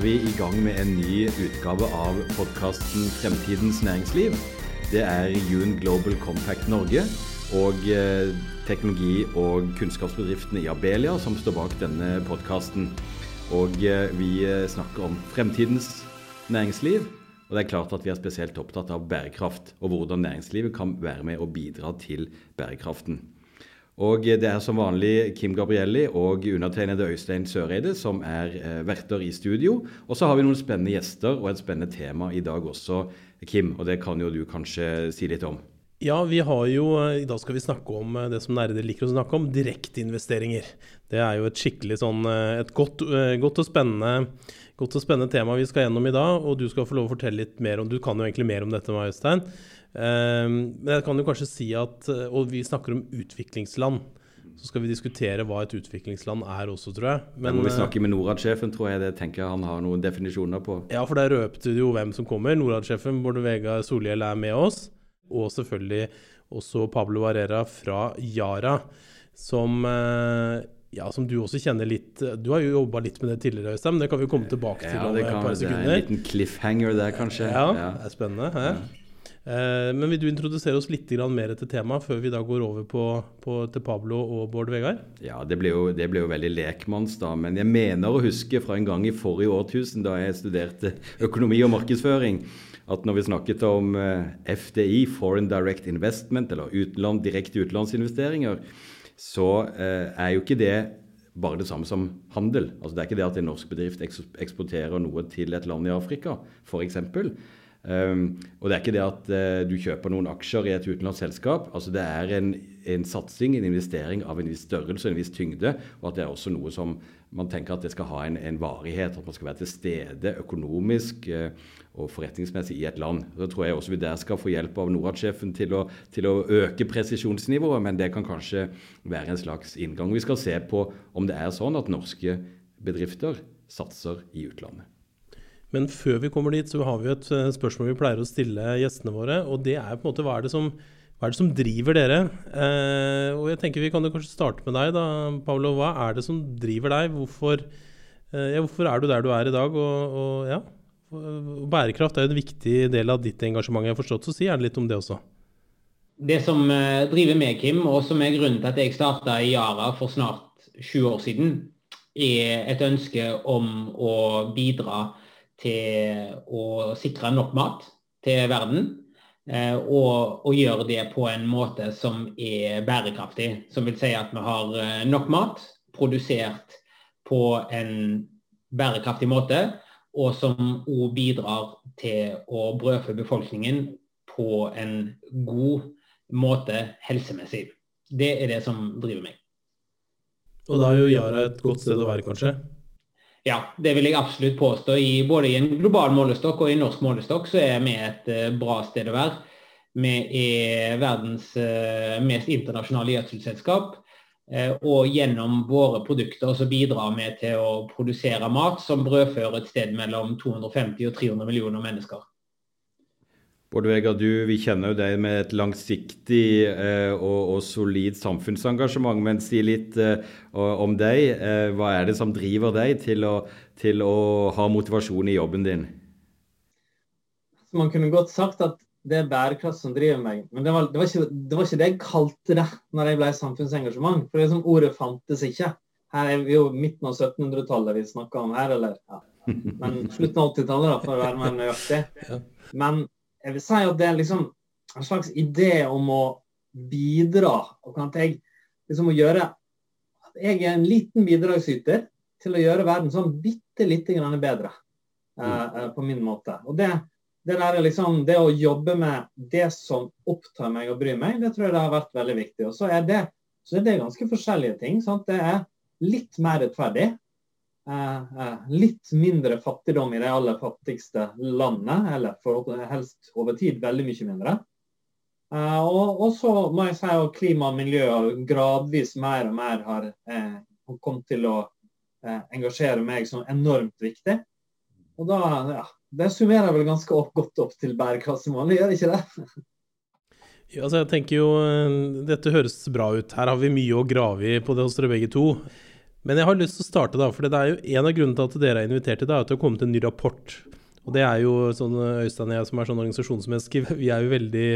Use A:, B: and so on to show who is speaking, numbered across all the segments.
A: Er vi i gang med en ny utgave av podkasten Fremtidens næringsliv. Det er June Global Compact Norge og eh, teknologi- og kunnskapsbedriftene i Abelia som står bak denne podkasten. Og eh, vi eh, snakker om fremtidens næringsliv. Og det er klart at vi er spesielt opptatt av bærekraft, og hvordan næringslivet kan være med og bidra til bærekraften. Og det er som vanlig Kim Gabrielli og undertegnede Øystein Søreide som er eh, verter i studio. Og så har vi noen spennende gjester og et spennende tema i dag også, Kim. Og det kan jo du kanskje si litt om.
B: Ja, vi har jo, i dag skal vi snakke om eh, det som nerder liker å snakke om, direkteinvesteringer. Det er jo et skikkelig sånn, eh, et godt, eh, godt, og spennende, godt og spennende tema vi skal gjennom i dag. Og du skal få lov å fortelle litt mer om Du kan jo egentlig mer om dette, Øystein. Ehm, men jeg kan jo kanskje si at eh, Og vi snakker om utviklingsland. Så skal vi diskutere hva et utviklingsland er også, tror jeg.
A: Men, må vi eh, snakke med Norad-sjefen, tror jeg det tenker han har noen definisjoner på.
B: Ja, for der røpte du jo hvem som kommer. Norad-sjefen Bård Vegar Solhjell er med oss. Og selvfølgelig også Pablo Varera fra Yara, som eh, ja, som du også kjenner litt Du har jo jobba litt med det tidligere, Øystein, men det kan vi komme tilbake til
A: ja, om et par sekunder. Det er en liten cliffhanger der, kanskje.
B: Ja, ja. det er spennende. Ja. Eh, men vil du introdusere oss litt mer til temaet før vi da går over på, på, til Pablo og Bård Vegard?
A: Ja, det ble, jo, det ble jo veldig lekmanns, da. Men jeg mener å huske fra en gang i forrige årtusen, da jeg studerte økonomi og markedsføring, at når vi snakket om eh, FDI, Foreign Direct Investment, eller utland, direkte utenlandsinvesteringer, så eh, er jo ikke det bare det samme som handel. Altså Det er ikke det at en norsk bedrift eksporterer noe til et land i Afrika, f.eks. Um, og det er ikke det at uh, du kjøper noen aksjer i et utenlandsk selskap. Altså det er en, en, satsing, en investering av en viss størrelse, en viss tyngde. Og at det er også noe som man tenker at det skal ha en, en varighet. At man skal være til stede økonomisk uh, og forretningsmessig i et land. Da tror jeg også vi der skal få hjelp av Norad-sjefen til, til, å øke presisjonsnivået, men det kan kanskje være en slags inngang. Vi skal se på om det er sånn at norske bedrifter satser i utlandet.
B: Men før vi kommer dit, så har vi et eh, spørsmål vi pleier å stille gjestene våre. Og det er på en måte hva er det som, er det som driver dere? Eh, og jeg tenker Vi kan jo kanskje starte med deg, da, Paolo. Hva er det som driver deg? Hvorfor, eh, ja, hvorfor er du der du er i dag? Og, og ja, Bærekraft er jo en viktig del av ditt engasjement. Jeg har forstått, så si gjerne litt om det også.
C: Det som eh, driver meg, Kim, og som er grunnen til at jeg starta i Yara for snart sju år siden, er et ønske om å bidra til å sikre nok mat til verden. Eh, og, og gjøre det på en måte som er bærekraftig. Som vil si at vi har eh, nok mat produsert på en bærekraftig måte, og som òg bidrar til å brødfø befolkningen på en god måte helsemessig. Det er det som driver meg.
B: Og da er jo Yara et godt sted å være, kanskje?
C: Ja, det vil jeg absolutt påstå. I, både i en global målestokk og i en norsk målestokk så er vi et uh, bra sted å være. Vi er verdens uh, mest internasjonale gjødselselskap. Uh, og gjennom våre produkter så bidrar vi til å produsere mat som brødfører et sted mellom 250 og 300 millioner mennesker.
A: Bård Vegar, du, vi kjenner jo deg med et langsiktig eh, og, og, solid samfunnsengasjement. Men si litt eh, om deg. Eh, hva er det som driver deg til å, til å, ha motivasjon i jobben din?
D: Man kunne godt sagt at det er bærekraft som driver meg. Men det var, det var, ikke, det var ikke, det jeg kalte det når jeg ble samfunnsengasjement. For liksom, ordet fantes ikke. Her er vi jo midten av 1700-tallet vi snakker om her, eller ja. Men slutten av 80-tallet, for å være mer nøyaktig. Men jeg vil si at det er liksom en slags idé om å bidra. Og at jeg liksom å gjøre At jeg er en liten bidragsyter til å gjøre verden sånn bitte lite grann bedre. Eh, mm. eh, på min måte. Og det, det, liksom, det å jobbe med det som opptar meg og bryr meg, det tror jeg det har vært veldig viktig. Og så er det, så er det ganske forskjellige ting. Sant? Det er litt mer rettferdig. Eh, eh, litt mindre fattigdom i de aller fattigste landene, eller for helst over tid veldig mye mindre. Eh, og, så må jeg si at klima og miljø gradvis mer og mer har kommet til å engasjere meg som enormt viktig. Og da, ja, Det summerer vel ganske opp, godt opp til bærekraftsmålet, gjør det ikke det?
B: Ja, altså jeg tenker jo, Dette høres bra ut. Her har vi mye å grave i på det hos dere begge to. Men jeg har lyst til å starte, da, for det er jo en av grunnene til at dere er invitert i dag, at det har kommet en ny rapport. Og det er jo sånn Øystein og jeg som er sånn organisasjonsmennesker, vi er jo veldig,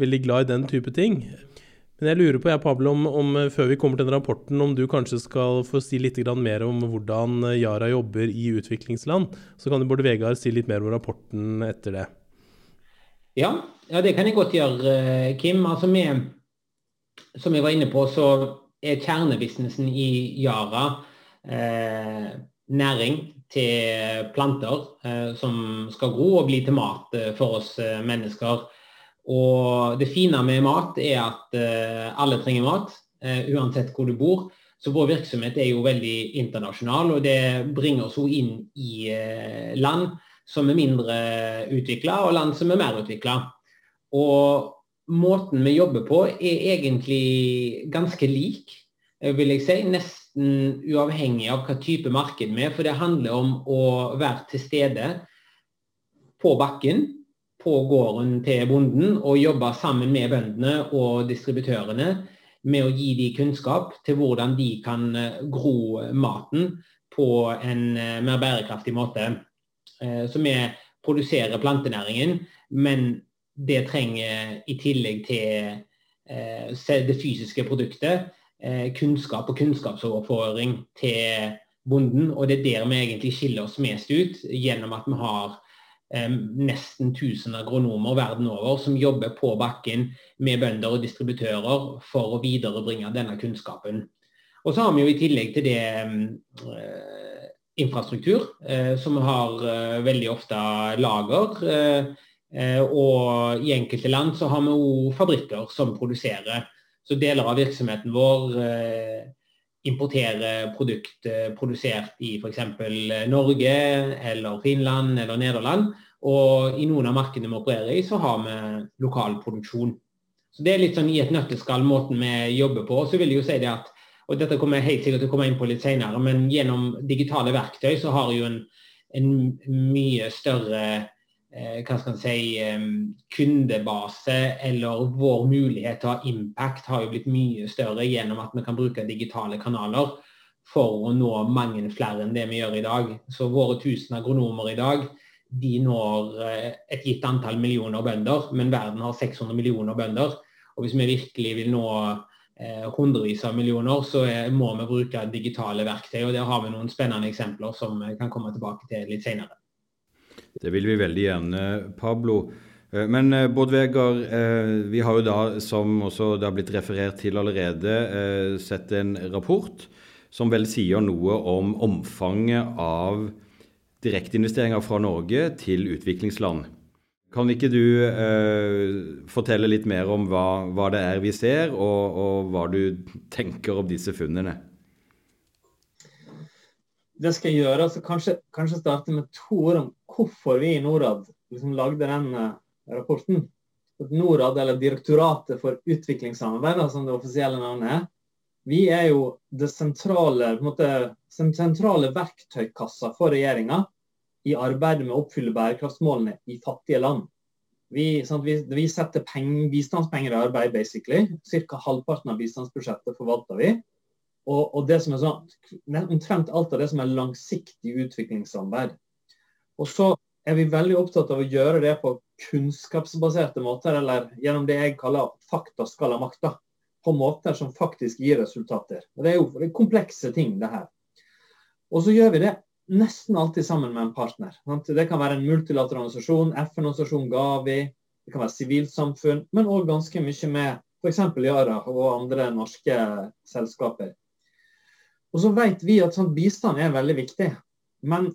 B: veldig glad i den type ting. Men jeg lurer på, jeg, Pablo, om, om, før vi kommer til den rapporten, om du kanskje skal få si litt mer om hvordan Yara jobber i utviklingsland. Så kan du Bård Vegard si litt mer om rapporten etter det.
C: Ja, ja det kan jeg godt gjøre, Kim. Altså vi, som jeg var inne på, så er kjernebusinessen i Yara eh, næring til planter eh, som skal gro og bli til mat eh, for oss eh, mennesker. Og det fine med mat er at uh, alle trenger mat, uansett hvor du bor. Så vår virksomhet er jo veldig internasjonal, og det bringer oss jo inn i land som er mindre utvikla, og land som er mer utvikla. Og måten vi jobber på er egentlig ganske lik, vil jeg si. Nesten uavhengig av hva type marked vi er, for det handler om å være til stede på bakken på gården til bonden og jobbe sammen med bøndene og distributørene med å gi dem kunnskap til hvordan de kan eh, gro maten på en eh, mer bærekraftig måte. Eh, så vi produserer plantenæringen, men det trenger i tillegg til det fysiske produktet kunnskap og kunnskapsoverføring til bonden. Og det er der vi egentlig skiller oss mest ut, gjennom at vi har nesten 1000 agronomer verden over som jobber på bakken med bønder og distributører for å viderebringe denne kunnskapen. Og så har vi jo i tillegg til det eh, infrastruktur, eh, som har eh, veldig ofte lager. Eh, og i enkelte land så har vi òg fabrikker som produserer. Så deler av virksomheten vår importerer importere produkt eh, produsert i f.eks. Eh, Norge eller Finland eller Nederland. Og i noen av markedene vi opererer i, så har vi lokal produksjon. Så Det er litt sånn i et nøtteskall måten vi jobber på. Så vil jeg jo si det at, og Dette kommer jeg helt sikkert til å komme inn på litt senere, men gjennom digitale verktøy så har jo en, en mye større Eh, hva skal man si, kundebase eller vår mulighet til å ha impact har jo blitt mye større gjennom at vi kan bruke digitale kanaler for å nå mange flere enn det vi gjør i dag. Så våre tusen agronomer i dag de når eh, et gitt antall millioner bønder, men verden har 600 millioner bønder. Og hvis vi virkelig vil nå eh, hundrevis av millioner, så må vi bruke digitale verktøy. og Der har vi noen spennende eksempler som vi kan komme tilbake til litt senere.
A: Det vil vi veldig gjerne, Pablo. Eh, men eh, Bård Vegar, eh, vi har jo da, som også det har blitt referert til allerede, sett en rapport som vel sier noe om omfanget av direkteinvesteringer fra Norge til utviklingsland. Kan ikke du eh, fortelle litt mer om hva, hva, det er vi ser, og, og hva du tenker om disse funnene?
D: Det skal jeg gjøre. altså Kanskje, kanskje starte med to ord om hvorfor vi i Norad liksom lagde den uh, rapporten. Norad, eller Direktoratet for utviklingssamarbeid, som det offisielle navnet er, vi er jo det sentrale, måte, sentrale verktøykassa for regjeringa i arbeidet med å oppfylle bærekraftsmålene i fattige land. Vi, sant, vi, vi setter peng, bistandspenger i arbeid, basically. Ca. halvparten av bistandsbudsjettet forvalter vi. Og, og, det som er sånn, omtrent alt av det som er langsiktig utviklingssamarbeid. Og så er vi veldig opptatt av å gjøre det på kunnskapsbaserte måter, eller gjennom det jeg kaller faktaskala makta. På måter som faktisk gir resultater. Og Det er jo det er komplekse ting, det her. Og så gjør vi det nesten alltid sammen med en partner. Det kan være en multilateral organisasjon, FN-organisasjon Gavi, det kan være sivilsamfunn, men òg ganske mye med f.eks. Yara og andre norske selskaper. Og så vet vi at sånn bistand er veldig viktig. Men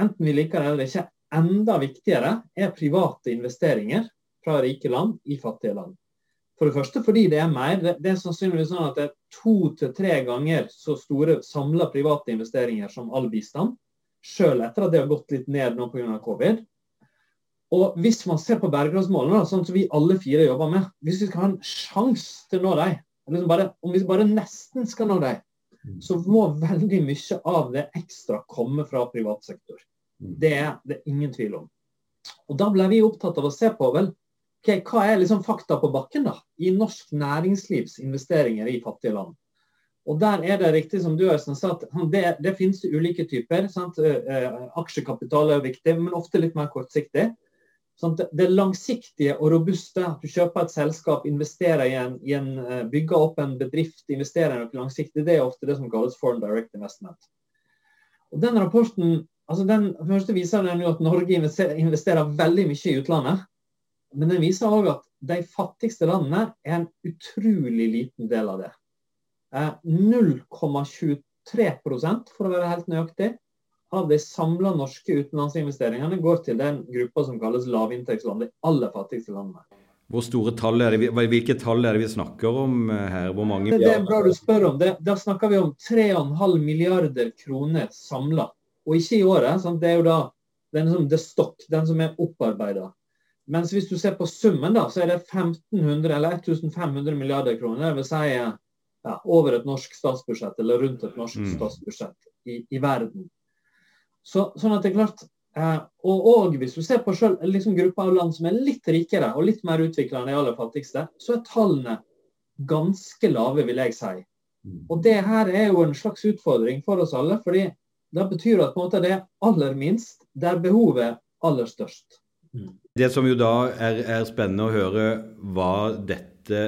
D: enten vi liker det eller ikke, enda viktigere er private investeringer fra rike land i fattige land. For det første fordi det er mer. Det er sannsynligvis sånn at det er to til tre ganger så store samla private investeringer som all bistand. Sjøl etter at det har gått litt ned nå pga. covid. Og hvis man ser på bærekraftsmålene, sånn som vi alle fire jobber med Hvis vi skal ha en sjanse til å nå dem, liksom om vi bare nesten skal nå dem. Så må veldig mye av det ekstra komme fra privat sektor. Mm. Det er det ingen tvil om. Og Da ble vi opptatt av å se på vel, okay, hva er liksom fakta på bakken da, i norsk næringslivs investeringer i fattige land. Og der er det riktig som du Øystein sa, at det, det finnes ulike typer. Sant? Aksjekapital er viktig, men ofte litt mer kortsiktig. Sånn det langsiktige og robuste, at du kjøper et selskap, investerer i en, i en, bygger opp en bedrift, investerer i noe langsiktig, det er ofte det som kalles foreign direct investment. Og Den rapporten altså den første viser den jo at Norge investerer, investerer veldig mye i utlandet. Men den viser òg at de fattigste landene er en utrolig liten del av det. 0,23% for å være helt nøyaktig, av de samla norske utenlandsinvesteringene går til den gruppa som kalles lavinntektsland, de aller fattigste landene.
A: Hvor store tall er det, Hvilke tall er det vi snakker om eh, her? Hvor mange
D: det, det er bra du spør om. Det, da snakker vi om 3,5 milliarder kroner samla. Og ikke i året. Sant? Det er jo da den som, det stokk, den som er opparbeida. Mens hvis du ser på summen, da, så er det 1500 eller 1500 milliarder kroner. Det vil si ja, over et norsk statsbudsjett, eller rundt et norsk mm. statsbudsjett i, i, verden. Så, sånn at det er klart eh, og, og, hvis du ser på selv, liksom grupper av land som er litt rikere og litt mer utvikla enn de aller fattigste, så er tallene ganske lave, vil jeg si. Mm. Og det her er jo en slags utfordring for oss alle. fordi det betyr at på en måte det er aller minst der behovet er aller størst.
A: Mm. Det som jo da er, er, spennende å høre hva dette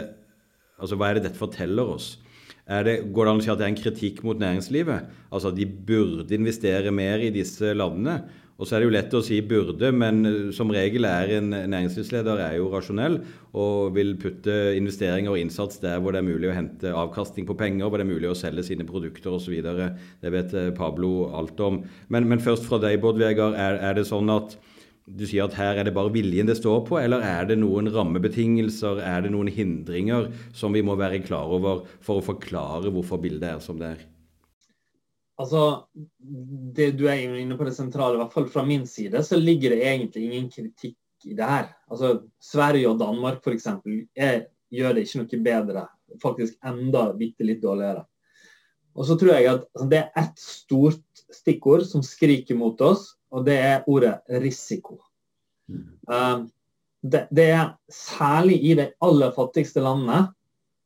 A: altså hva er det dette forteller oss. Det, går det an å si at det er en kritikk mot næringslivet? Altså at de burde investere mer i disse landene? Og så er det jo lett å si burde, men som regel er en næringslivsleder er jo rasjonell og vil putte investeringer og innsats der hvor det er mulig å hente avkastning på penger, hvor det er mulig å selge sine produkter osv. Det vet Pablo alt om. Men, men først fra deg, Bård Vegar. Er, er det sånn at du sier at her er det bare viljen det står på, eller er det noen rammebetingelser, er det noen hindringer som vi må være klar over for å forklare hvorfor bildet er som det er?
D: Altså, det Du er inne på det sentrale, i hvert fall fra min side, så ligger det egentlig ingen kritikk i det her. Altså, Sverige og Danmark f.eks. gjør det ikke noe bedre. Faktisk enda bitte litt dårligere. Og så tror jeg at altså, Det er ett stort stikkord som skriker mot oss, og det er ordet risiko. Um, det, det, er Særlig i de aller fattigste landene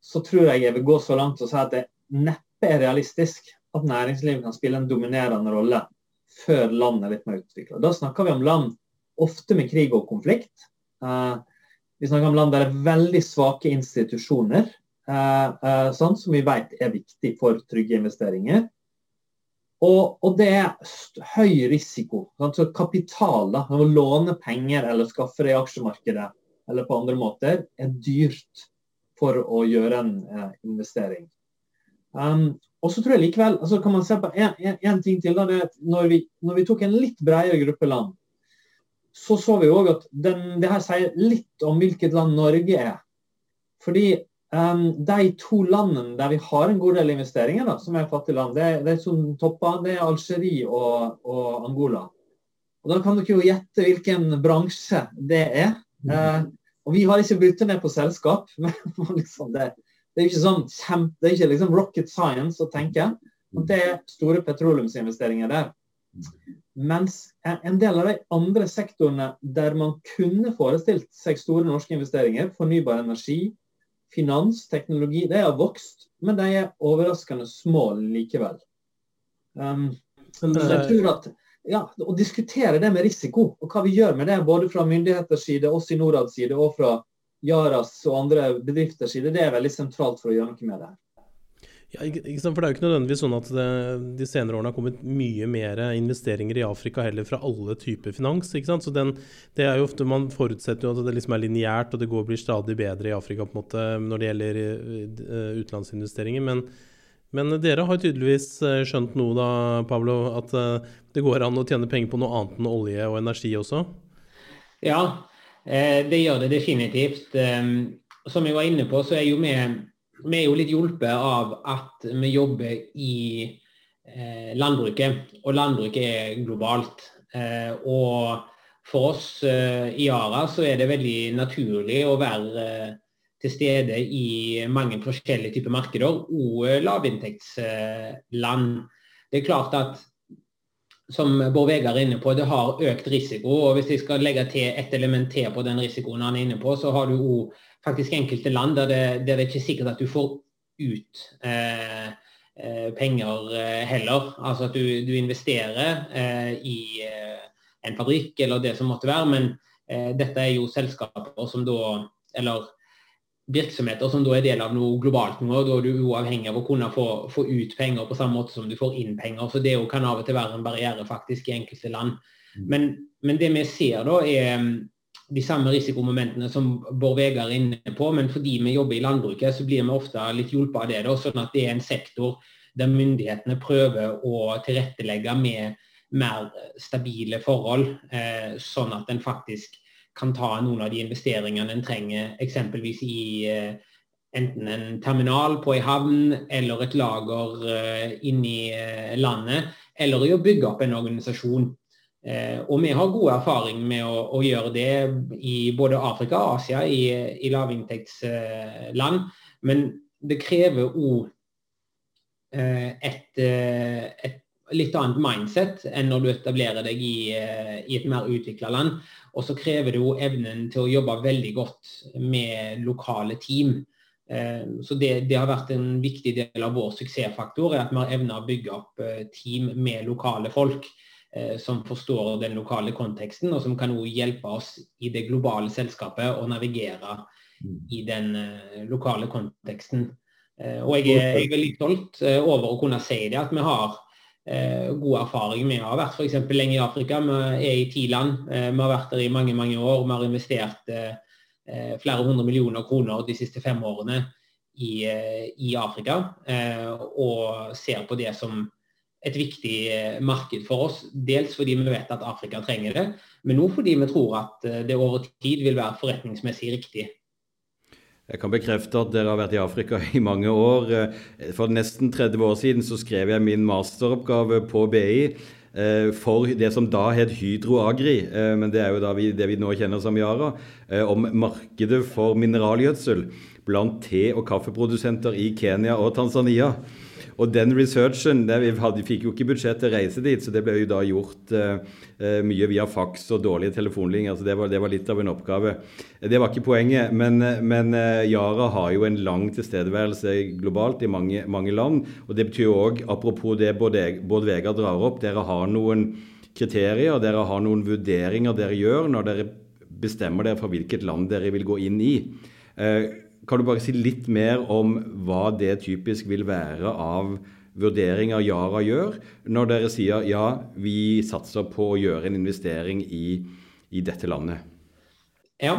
D: så tror jeg jeg vil gå så langt og si at det neppe er realistisk at næringslivet kan spille en dominerende rolle før landet er litt mer utvikla. Da snakker vi om land ofte med krig og konflikt. Uh, vi snakker om land der det er veldig svake institusjoner, uh, uh, sånn, som vi vet er viktig for trygge investeringer. Og, og, det er høy risiko. så kapital, da, å låne penger eller skaffe det i aksjemarkedet eller på andre måter, er dyrt for å gjøre en eh, investering. Um, og så tror jeg likevel, altså kan man se på en, ting til. da, det er når vi, når vi tok en litt bredere gruppe land, så så vi òg at den, det her sier litt om hvilket land Norge er. Fordi Um, de to landene der vi har en god del investeringer, da, som er fattige land, det, det som topper, det er Algerie og, og, Angola. Og Da kan dere jo gjette hvilken bransje det er. Uh, og Vi har ikke brutt ned på selskap. men liksom det, det, er ikke sånn kjempe, det er ikke liksom rocket science å tenke. at Det er store petroleumsinvesteringer der. Mens en del av de andre sektorene der man kunne forestilt seg store norske investeringer, fornybar energi, finans, teknologi, de har vokst, men de er overraskende små likevel. Um, så jeg tror at ja, Å diskutere det med risiko, og hva vi gjør med det, både fra myndigheters side, oss i Norads side og fra Yaras og andre bedrifters side, det er veldig sentralt for å gjøre noe med det. her.
B: Ja, for Det er jo ikke nødvendigvis sånn at det, de senere årene har kommet mye mer investeringer i Afrika heller fra alle typer finans. ikke sant? Så den, det er jo ofte Man forutsetter jo at det liksom er lineært og det går blir stadig bedre i Afrika på en måte når det gjelder uh, utenlandsinvesteringer. Men, men, dere har tydeligvis eh, skjønt noe da, Pablo, at uh, det går an å tjene penger på noe annet enn olje og energi også?
C: Ja, det gjør det definitivt. Som jeg var inne på, så er jo vi vi er jo litt hjulpet av at vi jobber i eh, landbruket, og landbruket er globalt. Eh, og for oss eh, i Yara så er det veldig naturlig å være eh, til stede i mange forskjellige typer markeder og eh, lavinntektsland. Det er klart at som Bård Vegar er inne på, det har økt risiko. og Hvis jeg skal legge til et element til på den risikoen han er inne på, så har du òg faktisk enkelte land der det, der det ikke er sikkert at du får ut eh, eh, penger heller. Altså at du, du investerer i en fabrikk eller det som måtte være. Men dette er jo selskaper som da Eller virksomheter som da er del av noe globalt nå. Da er du uavhengig av å kunne få, få, ut penger på samme måte som du får inn penger. Så det kan av og til være en barriere faktisk i enkelte land. Mm. Men, men det vi ser da, er de samme risikomomentene som Bård Vegar er inne på, men fordi vi jobber i landbruket, så blir vi ofte litt hjulpet av det. Da, sånn at det er en sektor der myndighetene prøver å tilrettelegge med mer stabile forhold, eh, sånn at en faktisk kan ta noen av de investeringene en trenger, eksempelvis i eh, enten en terminal på ei havn eller et lager eh, inni eh, landet, eller i å bygge opp en organisasjon. Og vi har god erfaring med å, å gjøre det i både Afrika og Asia, i, i lavinntektsland. Men det krever òg et, et, litt annet mindset enn når du etablerer deg i, i et mer utvikla land. Og så krever det jo evnen til å jobbe veldig godt med lokale team. Eh, så det, det, har vært en viktig del av vår suksessfaktor, er at vi har evna å bygge opp eh, team med lokale folk eh, som forstår den lokale konteksten, og som kan også hjelpe oss i det globale selskapet å navigere i den lokale konteksten. Og jeg er, jeg er veldig stolt over å kunne si det, at vi har eh, god erfaring Vi har ha vært f.eks. lenge i Afrika. Vi er i ti land. Eh, vi har vært der i mange mange år. Vi har investert eh, eh flere hundre millioner kroner de siste fem årene i, eh, i Afrika. Eh, og ser på det som et viktig marked for oss. Dels fordi vi vet at Afrika trenger det, men også fordi vi tror at det over tid vil være forretningsmessig riktig
A: jeg kan bekrefte at dere har vært i Afrika i mange år. Eh, for nesten 30 år siden så skrev jeg min masteroppgave på BI eh, for det som da het Hydro Agri, eh, men det er jo da vi, det vi nå kjenner som Yara, om markedet for mineralgjødsel blant te- og kaffeprodusenter i Kenya og Tanzania. Og den researchen Vi hadde, fikk jo ikke budsjett til å reise dit, så det ble jo da gjort uh, mye via faks og dårlige telefonlinjer. så det var, det var, litt av en oppgave. Det var ikke poenget, men, men uh, Yara har jo en lang tilstedeværelse globalt i mange, mange land. og Det betyr òg, apropos det både, både Vegard drar opp, dere har noen kriterier, dere har noen vurderinger dere gjør når dere bestemmer dere for hvilket land dere vil gå inn i. Uh, kan du bare si litt mer om hva det typisk vil være av vurderinger Yara gjør, når dere sier ja, vi satser på å gjøre en investering i, i dette landet?
C: Ja,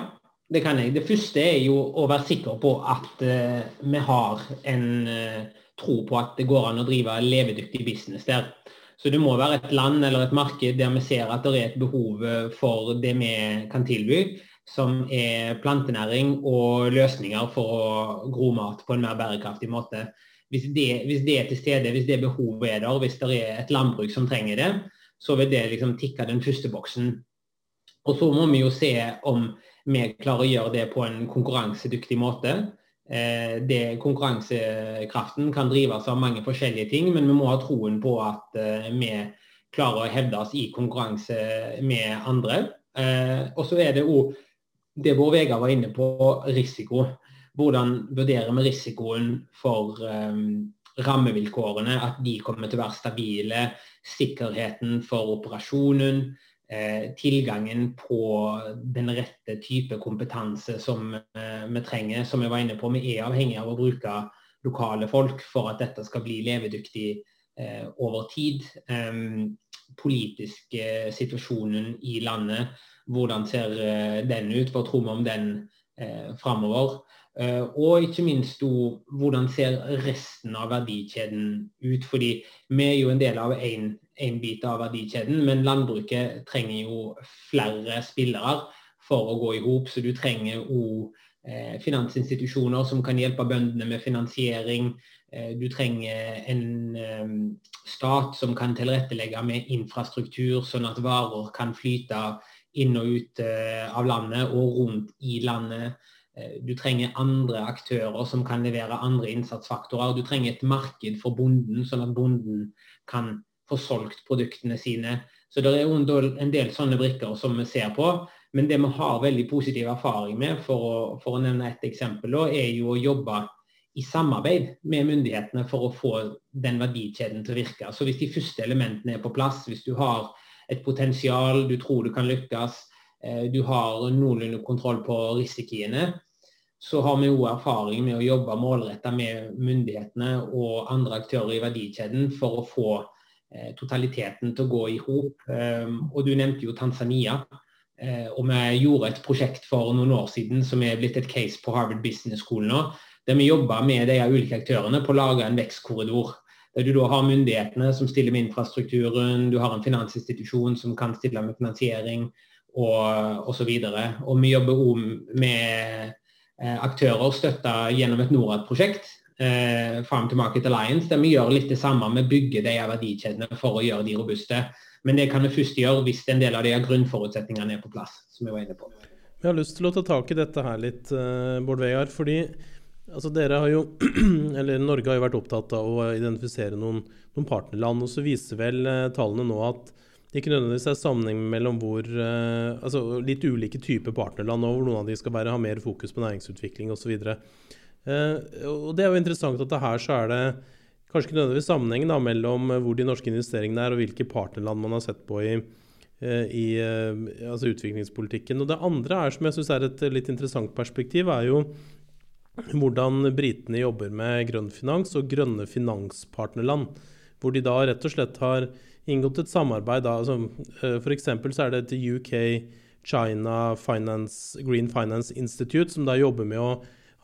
C: det kan jeg. Det første er jo å være sikker på at uh, vi har en uh, tro på at det går an å drive levedyktig business der. Så det må være et land eller et marked der vi ser at det er et behov eh, for det vi kan tilby som er plantenæring og løsninger for å gro mat på en mer bærekraftig måte. Hvis det, hvis det er til stede, hvis det behovet er der, hvis det er et landbruk som trenger det, så vil det liksom tikke den første boksen. Og så må vi jo se om vi klarer å gjøre det på en konkurransedyktig måte. Eh, det, konkurransekraften kan drives av mange forskjellige ting, men vi må ha troen på at eh, vi klarer å hevde oss i konkurranse med andre. Eh, og så er det òg det Bård Vegar var inne på, risiko. Hvordan vurderer vi risikoen for um, rammevilkårene, at de kommer til å være stabile, sikkerheten for operasjonen, eh, tilgangen på den rette type kompetanse som eh, vi trenger. Som jeg var inne på, vi er avhengig av å bruke lokale folk for at dette skal bli levedyktig eh, over tid. Eh, politiske situasjonen i landet hvordan ser eh, den ut? Hva tror vi om den eh, framover? Uh, og ikke minst hvordan ser resten av verdikjeden ut? Fordi vi er jo en del av én bit av verdikjeden, men landbruket trenger jo flere spillere for å gå i hop. Så du trenger òg eh, finansinstitusjoner som kan hjelpe bøndene med finansiering. Du trenger en stat som kan tilrettelegge med infrastruktur, sånn at varer kan flyte inn og ut eh, av landet og rundt i landet. Eh, du trenger andre aktører som kan levere andre innsatsfaktorer. Du trenger et marked for bonden, sånn at bonden kan få solgt produktene sine. Så det er en del sånne brikker som vi ser på. Men det vi har veldig positiv erfaring med, for å, for å nevne et eksempel, er jo å jobbe i samarbeid med myndighetene for å få den verdikjeden til å virke. Så hvis de første elementene er på plass, hvis du har et potensial, du tror du kan lykkes, eh, du har noenlunde kontroll på risikoene, så har vi òg erfaring med å jobbe målretta med myndighetene og andre aktører i verdikjeden for å få eh, totaliteten til å gå i hop. Ehm, og du nevnte jo Tanzania. Eh, og vi gjorde et prosjekt for noen år siden som er blitt et case på Harvard Business School nå, der vi jobba med de ulike aktørene på å lage en vekstkorridor. Der du da har myndighetene som stiller med infrastrukturen, du har en finansinstitusjon som kan stille med finansiering og osv. Vi jobber òg med Eh, aktører støtta gjennom et Norad-prosjekt, eh, Farm to Market Alliance, der vi gjør litt det samme. Vi bygger de verdikjedene for å gjøre de robuste. Men det kan vi først gjøre hvis en del av de grunnforutsetningene er på plass. som vi var inne på.
B: Jeg har lyst til å ta tak i dette her litt, uh, Bård Vegar. fordi altså dere har jo, eller Norge har jo vært opptatt av å identifisere noen, noen partnerland. og Så viser vel uh, tallene nå at det ikke nødvendigvis er sammenheng mellom hvor uh, altså litt ulike typer partnerland og hvor noen av de skal være, ha mer fokus på næringsutvikling osv. Uh, og det er jo interessant at det her så er det kanskje ikke nødvendigvis sammenheng da, mellom hvor de norske investeringene er og hvilke partnerland man har sett på i, i altså utviklingspolitikken. Og det andre er, som jeg syns er et litt interessant perspektiv, er jo hvordan britene jobber med grønn finans og grønne finanspartnerland. Hvor de da rett og slett har inngått et samarbeid. altså, uh, F.eks. så er det et UK China Finance, Green Finance Institute som da jobber med å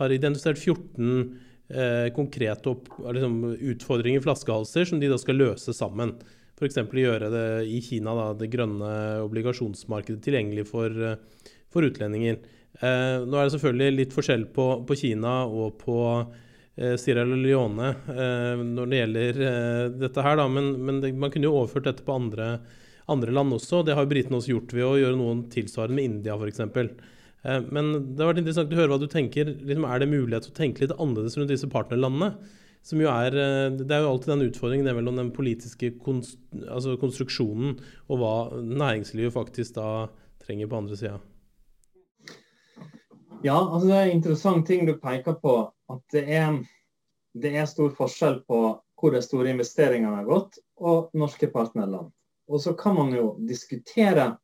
B: har identifisert 14 eh, konkrete opp, liksom, utfordringer, flaskehalser, som de da skal løse sammen. F.eks. gjøre det i Kina, da, det grønne obligasjonsmarkedet tilgjengelig for, uh, for utlendinger. Eh, nå er det selvfølgelig litt forskjell på, på Kina og på Eh, Sierra Leone eh, når det gjelder dette her, da. Men, men det, man kunne jo overført dette på andre, andre land også. Det har britene også gjort ved å gjøre noen tilsvarende med India f.eks. Men det har vært interessant å høre hva du tenker. Liksom, er det mulighet til å tenke litt annerledes rundt disse partnerlandene? Som jo er, det er jo alltid den utfordringen det mellom den politiske konst, altså konstruksjonen og hva næringslivet faktisk da trenger på andre sida.
D: Ja, altså det er en interessant ting du peker på. At det er, det er stor forskjell på hvor de store investeringene har gått, og norske partnerland. Og så kan man jo diskutere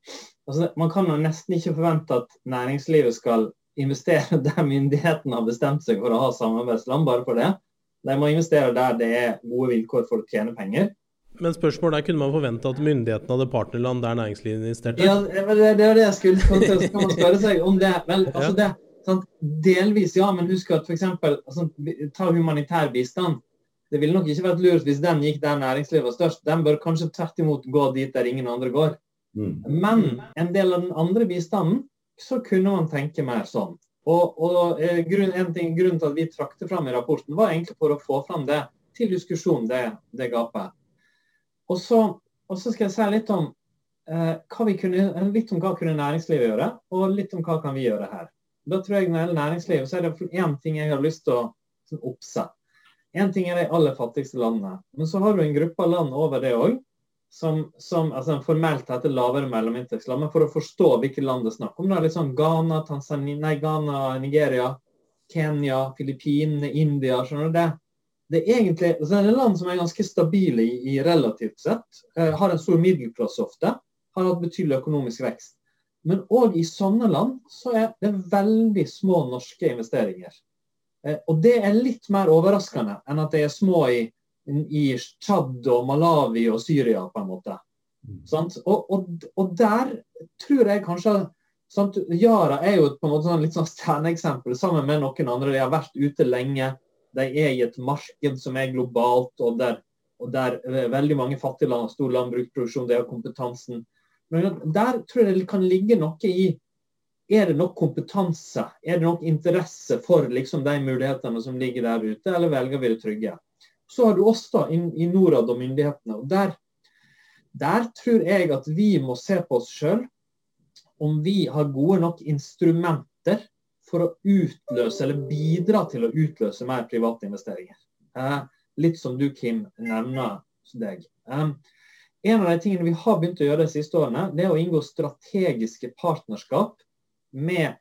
D: altså Man kan jo nesten ikke forvente at næringslivet skal investere der myndighetene har bestemt seg for å ha samarbeidsland, bare for det. De må investere der det er gode vilkår for å tjene penger.
B: Men spørsmålet er, kunne man forvente at myndighetene hadde partnerland der næringslivet investerte?
D: Ja, det, er det jeg skulle Så man spørre seg om det. Vel, altså det Sant? Delvis ja, men husk at f.eks. Sånn, ta humanitær bistand. Det ville nok ikke vært lurt hvis den gikk der næringslivet var størst. Den bør kanskje tvert imot gå dit der ingen andre går. Mm. Men en del av den andre bistanden, så kunne man tenke mer sånn. Og, og eh, grunn, en ting, Grunnen til at vi trakte fram i rapporten, var egentlig for å få fram det til diskusjon, det, det gapet. Og så, og så skal jeg si litt om, eh, hva vi kunne, litt om hva kunne næringslivet gjøre, og litt om hva kan vi gjøre her. Da tror jeg Når det gjelder næringslivet, så er det én ting jeg har lyst til å sånn, oppse. Én ting er de aller fattigste landene. Men så har du en gruppe land over det òg, som, som altså, formelt heter lavere mellominntektsland. Men for å forstå hvilke land det er snakk om, det er litt sånn Ghana, Tanzania, nei, Ghana, Nigeria, Kenya, Filippinene, India. skjønner du det? Det er egentlig altså, det er land som er ganske stabile i, i relativt sett. Eh, har en stor middelklasse ofte. Har hatt betydelig økonomisk vekst. Men òg i sånne land så er det veldig små norske investeringer. Eh, og det er litt mer overraskende enn at det er små i, i Tsjad og Malawi og Syria, på en måte. Mm. Og, og, og, der tror jeg kanskje sant? Yara er jo på en måte sånn, litt sånn stjerneeksempel sammen med noen andre. De har vært ute lenge. De er i et marked som er globalt, og der, og der eh, veldig mange fattige land har stor landbruksproduksjon. De har kompetansen. Men der tror jeg det kan ligge noe i Er det nok kompetanse? Er det nok interesse for liksom, de mulighetene som ligger der ute, eller velger vi det trygge? Så har du oss da i, i Norad og myndighetene. og der, der tror jeg at vi må se på oss sjøl om vi har gode nok instrumenter for å utløse eller bidra til å utløse mer private investeringer. Eh, litt som du, Kim, nevner deg. Eh, en av de tingene vi har begynt å gjøre de siste årene, det er å inngå strategiske partnerskap med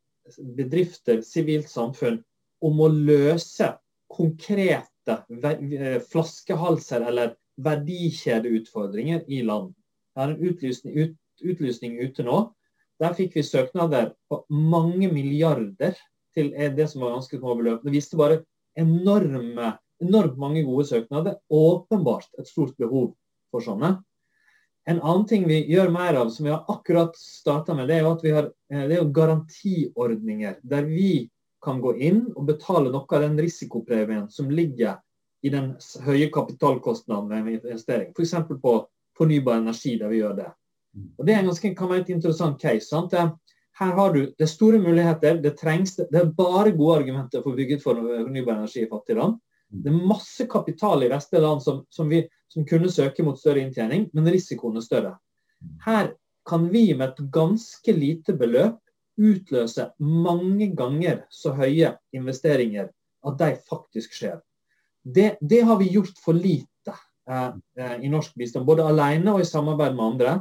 D: bedrifter, sivilt samfunn, om å løse konkrete eh, flaskehalser eller verdikjedeutfordringer i land. Det er en utlysning, ut, utlysning ute nå. Der fikk vi søknader på mange milliarder til det som var ganske små beløp. Det viste bare enorme, enormt mange gode søknader. Åpenbart et stort behov for sånne. En annen ting vi gjør mer av, som vi har akkurat starta med, det er jo at vi har eh, det er jo garantiordninger. Der vi kan gå inn og betale noe av den risikopremien som ligger i den høye kapitalkostnaden ved investering. F.eks. på fornybar energi, der vi gjør det. Og Det er en ganske, kan være et interessant case. sant? Her har du det er store muligheter. Det, trengs, det er bare gode argumenter for å bygge ut fornybar energi i fattige land. Det er masse kapital i vestlige land som, som, vi, som kunne søke mot større inntjening, men risikoen er større. Her kan vi med et ganske lite beløp utløse mange ganger så høye investeringer at de faktisk skjer. Det, det har vi gjort for lite eh, eh, i norsk bistand, både alene og i samarbeid med andre.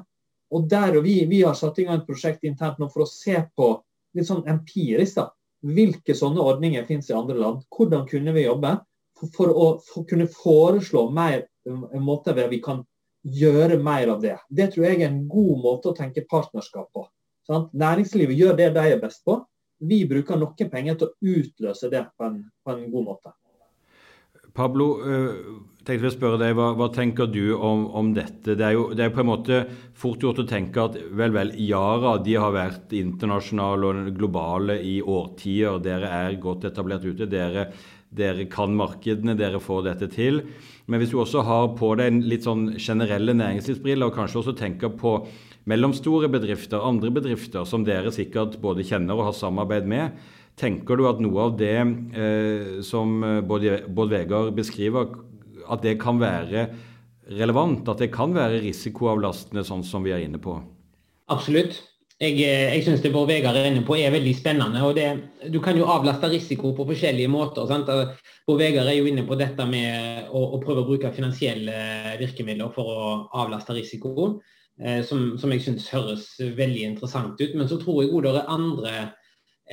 D: Og der og vi, vi har satt i gang et prosjekt internt nå for å se på litt sånn empirisk da, hvilke sånne ordninger finnes i andre land. Hvordan kunne vi jobbe for, for å for kunne foreslå mer, måte der vi kan gjøre mer av det. Det tror jeg er en god måte å tenke partnerskap på. Sant? Næringslivet gjør det de er best på. Vi bruker noen penger til å utløse det på en, på en god måte.
A: Pablo, uh, tenkte jeg spørre deg, hva, hva tenker du om, om, dette? Det er jo det er på en måte fort gjort å tenke at vel, vel, Yara de har vært internasjonale og globale i årtier. Dere er godt etablert ute. Dere, dere kan markedene, dere får dette til. Men hvis du også har på deg en litt sånn generelle næringslivsbriller, og kanskje også tenker på mellomstore bedrifter, andre bedrifter som dere sikkert både kjenner og har samarbeid med. Tenker du at noe av det eh, som Bård både, både Vegard beskriver, at det kan være relevant? At det kan være risikoavlastende, sånn som vi er inne på?
C: Absolutt. Jeg, eh, jeg syns det Bård Vegard er inne på er veldig spennende. og det, Du kan jo avlaste risiko på forskjellige måter. sant? Bård Vegard er jo inne på dette med å, å prøve å bruke finansielle virkemidler for å avlaste risiko, Eh, som, som, jeg syns høres veldig interessant ut. Men så tror jeg òg det er andre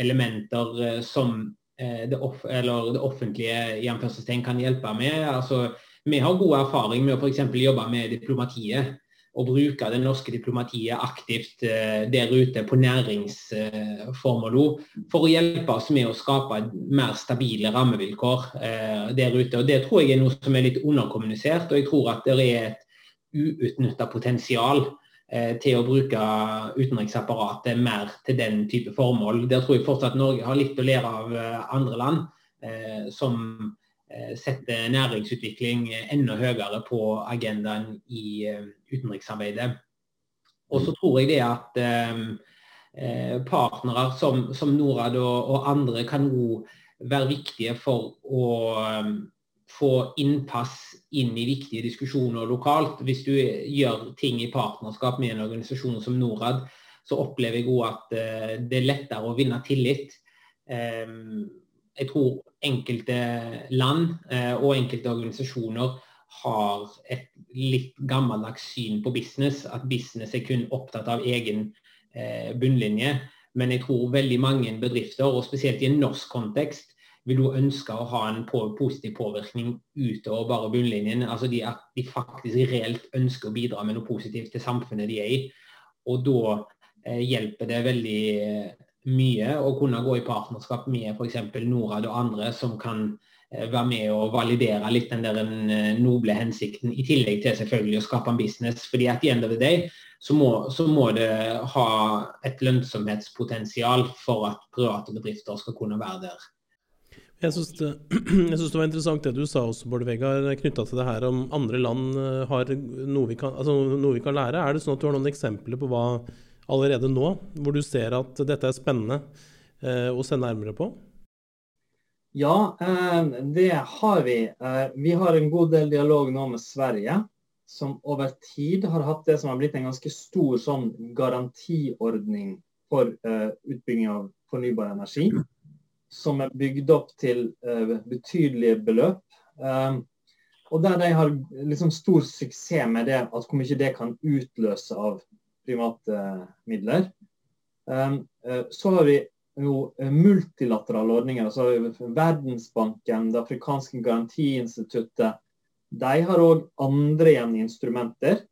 C: elementer eh, som eh, det, off det offentlige i kan hjelpe med. Altså, vi har god erfaring med å f.eks. jobbe med diplomatiet. Og bruke det norske diplomatiet aktivt der ute på næringsformål for å hjelpe oss med å skape mer stabile rammevilkår der ute. Og Det tror jeg er noe som er litt underkommunisert. og jeg tror at det er et uutnytta potensial eh, til å bruke utenriksapparatet mer til den type formål. Der tror jeg fortsatt Norge har litt å lære av eh, andre land eh, som eh, setter næringsutvikling enda høyere på agendaen i eh, utenriksarbeidet. Og så tror jeg det at eh, partnere som, som Norad og, og andre kan òg være viktige for å få innpass inn i viktige diskusjoner lokalt. Hvis du gjør ting i partnerskap med en organisasjon som Norad, så opplever jeg òg at det er lettere å vinne tillit. Jeg tror enkelte land uh, og enkelte organisasjoner har et litt gammeldags syn på business. At business er kun opptatt av egen uh, bunnlinje. Men jeg tror veldig mange bedrifter, og spesielt i en norsk kontekst, vil jo ønske å ha en positiv påvirkning utover bare bunnlinjen. Altså de, at de faktisk reelt ønsker å bidra med noe positivt til samfunnet de er i. Og da eh, hjelper det veldig eh, mye å kunne gå i partnerskap med f.eks. Norad og andre som kan eh, være med og validere litt den der eh, noble hensikten, i tillegg til selvfølgelig å skape en business. fordi at the end of the day så må, så må det ha et lønnsomhetspotensial for at private bedrifter skal kunne være der.
B: Jeg syns det, det, var interessant det du sa også, Bård Vegard, knytta til det her om andre land eh, har noe vi, kan, altså noe vi, kan, lære. Er det sånn at du har noen eksempler på hva allerede nå, hvor du ser at dette er spennende eh, å se nærmere på?
D: Ja, eh, det har vi. Eh, vi har en god del dialog nå med Sverige, som over tid har hatt det som har blitt en ganske stor sånn garantiordning for utbygging av fornybar energi som er bygd opp til betydelige beløp. Og der de har liksom stor suksess med det, at hvor mye det kan utløse av private midler. Um, uh, så har vi jo multilaterale ordninger. altså Verdensbanken, Det afrikanske garantiinstituttet. De har òg andre igjen instrumenter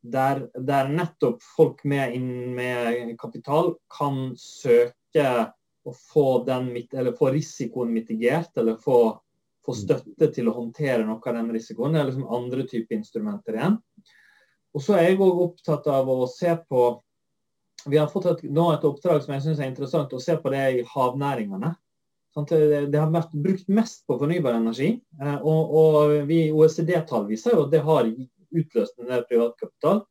D: der, der, nettopp folk med, med, kapital kan søke å få, den, få risikoen mitigert, eller få, få, støtte til å håndtere noe av den risikoen. Det er liksom andre typer instrumenter igjen. Og så er jeg òg opptatt av å se på Vi har fått et, nå et oppdrag som jeg syns er interessant, å se på det i havnæringene. Sånn det har vært brukt mest på fornybar energi. Eh, og, og vi OECD-tall viser jo at det har utløst en del privatkapital.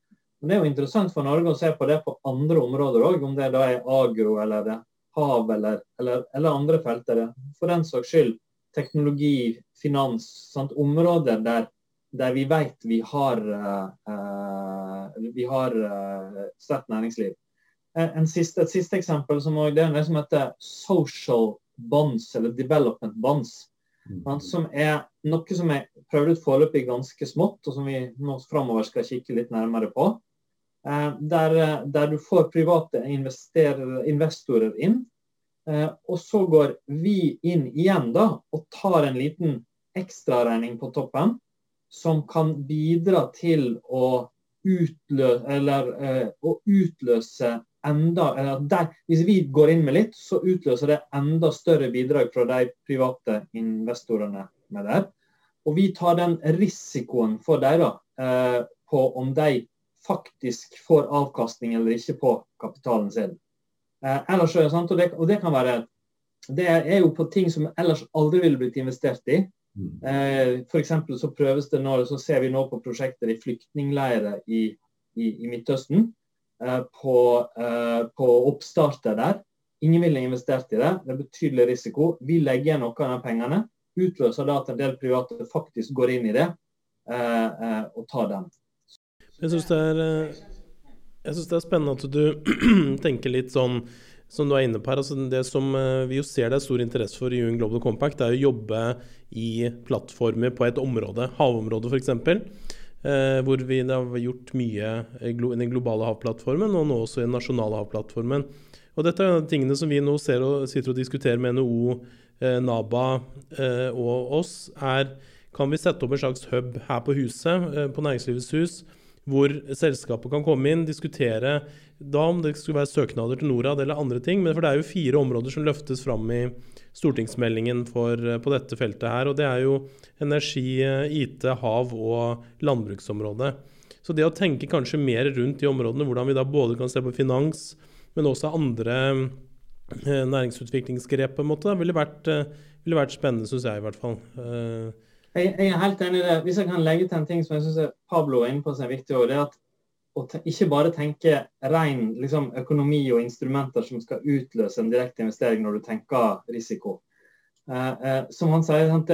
D: Men det er jo interessant for Norge å se på det på andre områder òg, om det da er agro eller det hav eller, eller, eller andre felter. For den saks skyld teknologi, finans, sant? områder der, der vi vet vi har, uh, vi har uh, sterkt næringsliv. En siste, et siste eksempel som også, det er noe som heter social bonds, eller development bonds. Mm. Som er noe som er prøvd ut foreløpig ganske smått, og som vi nå framover skal kikke litt nærmere på. Eh, der, der, du får private investorer inn. Eh, og så går vi inn igjen da, og tar en liten ekstraregning på toppen. Som kan bidra til å utløse, eller, eh, å utløse enda der, Hvis vi går inn med litt, så utløser det enda større bidrag fra de private investorene med det. Og vi tar den risikoen for dem da, eh, på om de faktisk får avkastning eller ikke på kapitalen sin. Eh, ellers er sant, og det, og det kan være det er jo på ting som ellers aldri ville blitt investert i. Mm. Eh, F.eks. så prøves det nå, så ser vi nå på prosjekter i flyktningleirer i, i, i Midtøsten. Eh, på, eh, på oppstarter der. Ingen ville investert i det. Det er betydelig risiko. Vi legger igjen noe av de pengene. Utløser da at en del private faktisk går inn i det eh, og tar den.
B: Jeg syns det, det, er spennende at du tenker litt sånn som du er inne på her. Altså det som vi jo ser det er stor interesse for i UN Global Compact, er å jobbe i plattformer på et område, havområdet f.eks. Eh, hvor vi har gjort mye i den globale havplattformen, og nå også i den nasjonale havplattformen. Og dette er tingene som vi nå og sitter og diskuterer med NHO, eh, NABA eh, og oss, er kan vi sette opp en slags hub her på huset, eh, på Næringslivets hus, hvor selskapet kan komme inn, diskutere da om det skulle være søknader til Norad eller andre ting. Men for det er jo fire områder som løftes fram i stortingsmeldingen for, eh, på dette feltet her. Og det er jo energi, eh, IT, hav og landbruksområdet. Så det å tenke kanskje mer rundt de områdene, hvordan vi da både kan se på finans, men også andre eh, næringsutviklingsgrep, på en måte, ville vært, ville vært spennende, syns jeg i hvert fall.
D: Jeg, jeg, er helt enig i det. Hvis jeg kan legge til en ting som jeg syns Pablo er inne på som er viktig, det er at å ikke bare tenke ren liksom, økonomi og instrumenter som skal utløse en direkte investering når du tenker risiko. Eh, eh, som han sier, sant,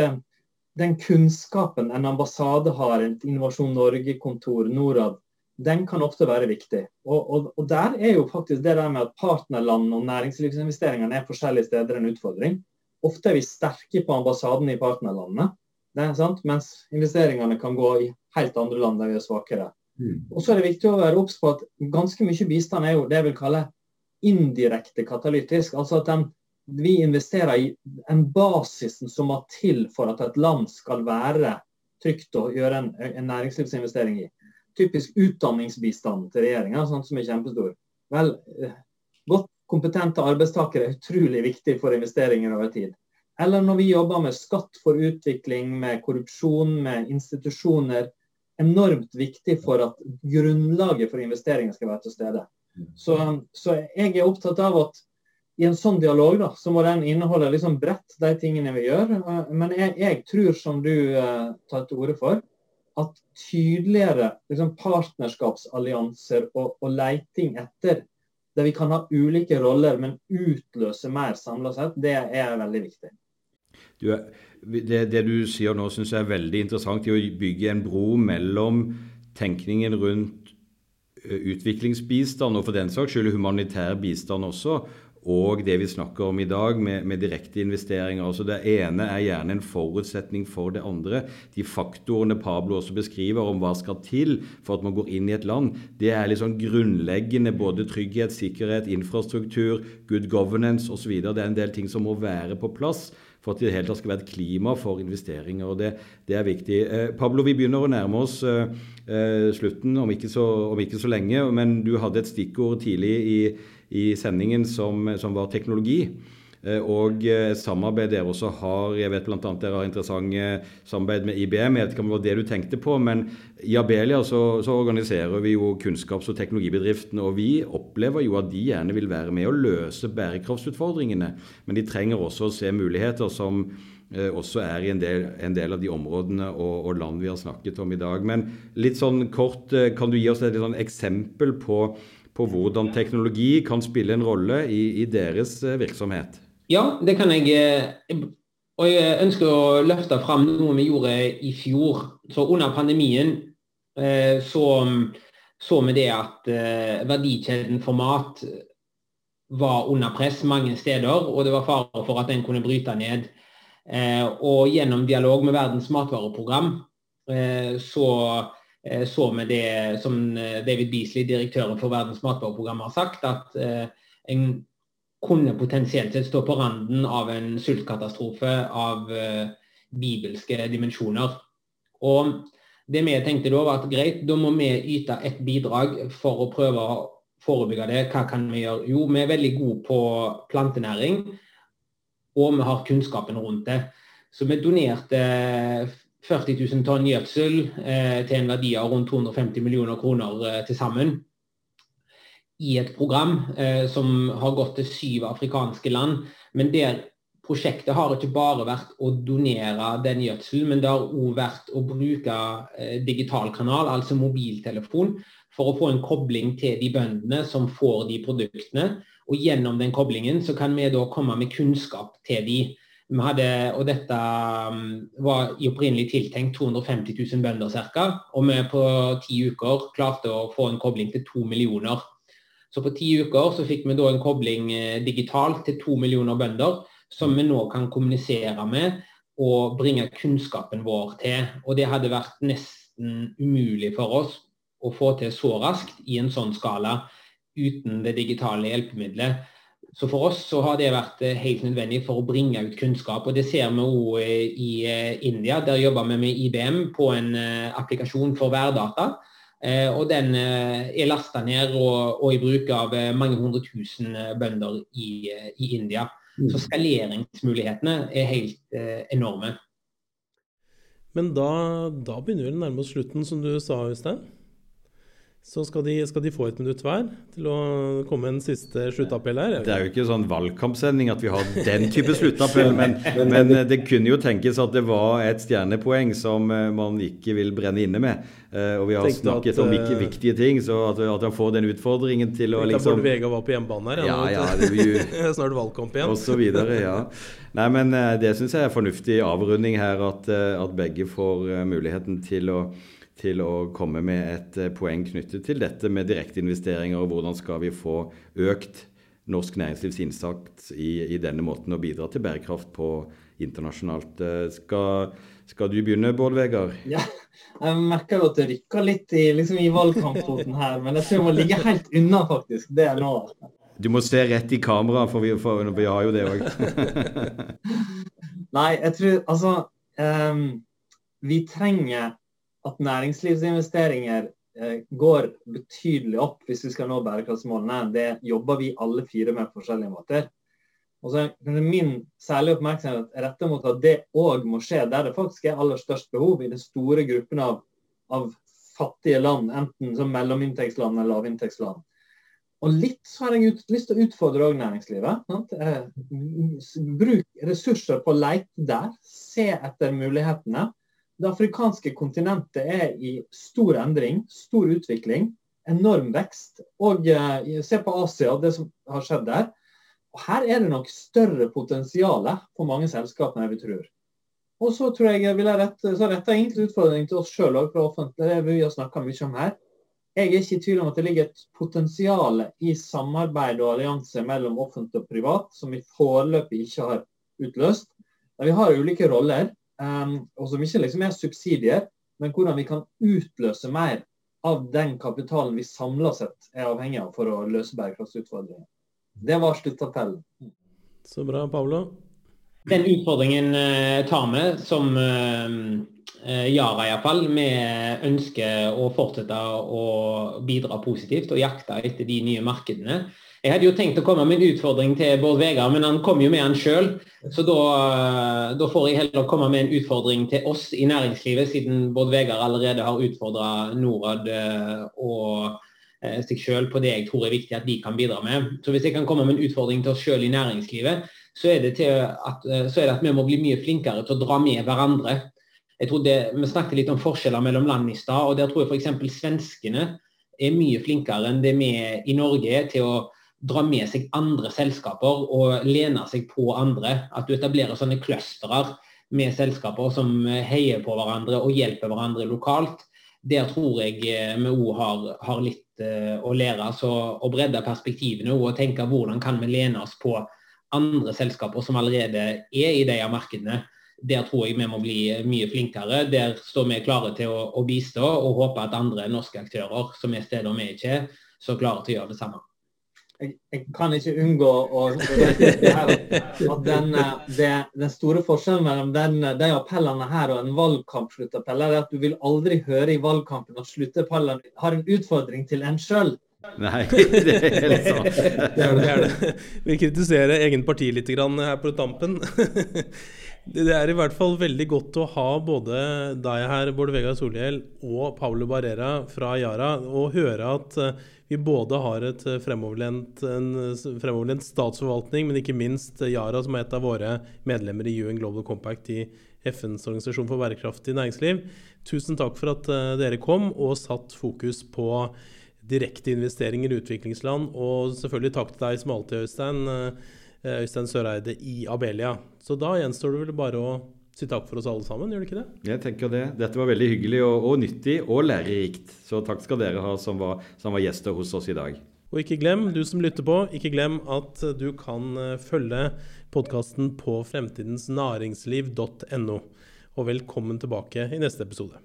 D: den kunnskapen en ambassade har, et Innovasjon Norge-kontor, Norad, den kan ofte være viktig. Og, og, og, der er jo faktisk det der med at partnerland og næringslivsinvesteringene er forskjellige steder en utfordring. Ofte er vi sterke på ambassaden i partnerlandene, mens investeringene kan gå i helt andre land der vi er svakere. Mm. Og så er det viktig å være obs på at ganske mye bistand er jo det jeg vil kalle indirekte katalytisk. Altså at den, vi investerer i en basisen som må til for at et land skal være trygt å gjøre en, en næringslivsinvestering i. Typisk utdanningsbistand til regjeringa, sånn som er kjempestor. Vel, eh, godt kompetente arbeidstakere er utrolig viktig for investeringer over tid. Eller når vi jobber med skatt for utvikling, med korrupsjon, med institusjoner enormt viktig for at grunnlaget for investeringer skal være til stede. Så, så, jeg er opptatt av at i en sånn dialog da, så må den inneholde liksom bredt de tingene vi gjør. Men jeg, jeg tror, som du uh, tar til orde for, at tydeligere liksom, partnerskapsallianser og, og leiting etter der vi kan ha ulike roller, men utløse mer samla sett, det er veldig viktig.
A: Du, det, det, du sier nå, syns jeg er veldig interessant. i Å bygge en bro mellom tenkningen rundt utviklingsbistand, og for den saks skyld humanitær bistand også, og det vi snakker om i dag med, med direkte investeringer. Altså Det ene er gjerne en forutsetning for det andre. De faktorene Pablo også beskriver om hva skal til for at man går inn i et land, det er sånn grunnleggende både trygghet, sikkerhet, infrastruktur, good governance osv. Det er en del ting som må være på plass for at det hele tatt skal være et klima for investeringer. og Det, det er viktig. Eh, Pablo, vi begynner å nærme oss eh, eh, slutten om ikke, så, om ikke, så, lenge. Men du hadde et stikkord tidlig i, i sendingen som, som var teknologi. Eh, og eh, samarbeid dere også har Jeg vet bl.a. dere har interessante samarbeid med IBM. Jeg vet ikke om det var det du tenkte på, men i Abelia så, så organiserer vi jo kunnskaps- og teknologibedriftene. Og vi opplever jo at de gjerne vil være med å løse bærekraftsutfordringene. Men de trenger også å se muligheter som eh, også er i en del, en del, av de områdene og, og, land vi har snakket om i dag. Men litt sånn kort, kan du gi oss et sånn eksempel på, på hvordan teknologi kan spille en rolle i, i deres virksomhet?
C: Ja, det kan jeg. Eh, og jeg ønsker å løfte fram noe vi gjorde i fjor. Så under pandemien eh, så, så vi det at eh, verdikjeden for mat var under press mange steder, og det var fare for at den kunne bryte ned. Og gjennom dialog med Verdens matvareprogram så så vi det som David Beasley, direktøren for Verdens matvareprogram, har sagt, at en kunne potensielt sett stå på randen av en sultkatastrofe av uh, bibelske dimensjoner. Og det vi tenkte da var at greit, da må vi yte et bidrag for å prøve å forebygge det. Hva kan vi gjøre? Jo, vi er veldig gode på plantenæring, og vi har kunnskapen rundt det. Så vi donerte 40 000 tonn gjødsel eh, til en verdi av rundt 250 millioner kroner eh, til sammen i et program eh, som har gått til syv afrikanske land. Men der prosjektet har ikke bare vært å donere den gjødselen, men det har òg vært å bruke eh, digital kanal, altså mobiltelefon, for å få en kobling til de bøndene som får de produktene. Og gjennom den koblingen så kan vi da komme med kunnskap til de. Vi hadde, og dette um, var i opprinnelig tiltenkt 250 000 bønder ca. Og vi på ti uker klarte å få en kobling til to millioner så på ti uker så fikk vi da en kobling eh, digitalt til to millioner bønder, som vi nå kan kommunisere med og bringe kunnskapen vår til. Og det hadde vært nesten umulig for oss å få til så raskt i en sånn skala uten det digitale hjelpemiddelet. Så for oss så har det vært eh, helt nødvendig for å bringe ut kunnskap. Og det ser vi òg eh, i India. Der jobber vi med IBM på en applikasjon for værdata og den eh, er lasta ned og, og, i bruk av eh, mange hundre tusen bønder i, i India. Mm. Så skaleringsmulighetene er helt enorme.
B: Men da, da begynner vi å nærme oss slutten, som du sa, Øystein. Så skal de, skal de, få et minutt hver til å komme en siste sluttappell her.
A: Det er jo ikke sånn valgkampsending at vi har den type sluttappell, men, men, det kunne jo tenkes at det var et stjernepoeng som eh, man ikke vil brenne inne med. Eh, og vi har Tenkte snakket at, om ikke eh, viktige ting, så at, at han får den utfordringen til å liksom
B: Bård Vega var på hjemmebane her.
A: Ja, ja, det blir
B: jo Snart valgkamp igjen.
A: Og så videre, ja. Nei, men det syns jeg er fornuftig avrunding her, at, at begge får muligheten til å til å komme med et eh, poeng knyttet til dette med direkteinvesteringer, og hvordan skal vi få økt norsk næringslivs innsats i, i, denne måten å bidra til bærekraft på internasjonalt. Eh, skal, skal du begynne, Bård Vegar?
D: Ja, jeg merker at det rykker litt i, liksom i valgkampfoten her, men jeg tror jeg må ligge helt unna, faktisk. Det er nå.
A: Du må se rett i kamera, for vi, for vi har jo det òg.
D: Nei, jeg tror altså um, Vi trenger at næringslivsinvesteringer eh, går betydelig opp hvis vi skal nå bærekraftsmålene. Det jobber vi alle fire med på forskjellige måter. Og så er Min særlige oppmerksomhet er rettet mot at det òg må skje der det faktisk er aller størst behov, i den store gruppen av, av fattige land, enten som mellominntektsland eller lavinntektsland. Og litt så har jeg ut, lyst til å utfordre òg næringslivet. Eh, bruk ressurser på å lete der. Se etter mulighetene. Det afrikanske kontinentet er i stor endring, stor utvikling, enorm vekst. Og eh, se på Asia, det som har skjedd der. Og Her er det nok større potensial for mange selskaper enn vi tror. Og så tror jeg vil jeg rette, så retter jeg egentlig utfordringen til oss sjøl òg, det vi har snakka mye om her. jeg er ikke i tvil om at det ligger et potensial i samarbeid og allianse mellom offentlig og privat som vi foreløpig ikke har utløst. Vi har ulike roller, um, og som ikke liksom er subsidier, men hvordan vi kan utløse mer av den kapitalen vi samla sett er avhengig av for å løse bærekraftsutfordringer. Det var sluttappellen.
B: Så bra, Paolo.
C: Den utfordringen uh, tar vi som uh, Yara iallfall. Vi ønsker å fortsette å bidra positivt og jakte etter de nye markedene. Jeg hadde jo tenkt å komme med en utfordring til Bård Vegar, men han kom jo med han sjøl. Så da, da, får jeg heller komme med en utfordring til oss i næringslivet, siden Bård Vegar allerede har utfordra Norad og seg sjøl på det jeg tror er viktig at de kan bidra med. Så hvis jeg kan komme med en utfordring til oss sjøl i næringslivet, så er, at, så er, det at, vi må bli mye flinkere til å dra med hverandre. Jeg tror det, Vi snakket litt om forskjeller mellom land i stad, og der tror jeg f.eks. svenskene er mye flinkere enn det vi i Norge er til å dra med seg andre selskaper og lene seg på andre. At du etablerer sånne clusterer med selskaper som heier på hverandre og hjelper hverandre lokalt. Der tror jeg eh, vi òg har, har, litt uh, å lære. Så å bredde perspektivene og tenke hvordan kan vi lene oss på andre selskaper som allerede er i de markedene. Der tror jeg vi må bli mye flinkere. Der står vi klare til å, å bistå og håper at andre norske aktører som er steder vi ikke er, så klare til å gjøre det samme.
D: Jeg, jeg, kan ikke unngå å at den, det, den, store forskjellen mellom den, de appellene her og en valgkampsluttappell er at du vil aldri høre i valgkampen at sluttappellen har en utfordring til en sjøl.
A: Nei, det er helt sant.
B: det er det, er det. Vi kritiserer egen parti litt her på tampen. Det er i hvert fall veldig godt å ha både deg her, Bård Vegar Solhjell, og Paulo Barrera fra Yara, og høre at eh, vi både har et fremoverlent, en fremoverlent statsforvaltning, men ikke minst Yara, som er et av våre medlemmer i UN Global Compact i FNs organisasjon for bærekraftig næringsliv. Tusen takk for at eh, dere kom og satt fokus på direkteinvesteringer i utviklingsland. Og selvfølgelig takk til deg som alltid, Øystein. Eh, Øystein Søreide i Abelia. Så da gjenstår det vel bare å si takk for oss alle sammen, gjør det ikke det?
A: Jeg tenker det. Dette var veldig hyggelig og, og nyttig og lærerikt. Så takk skal dere ha som var, som var gjester hos oss i dag.
B: Og ikke glem, du som lytter på, ikke glem at du kan eh, følge podkasten på fremtidensnæringsliv.no. Og velkommen tilbake i neste episode.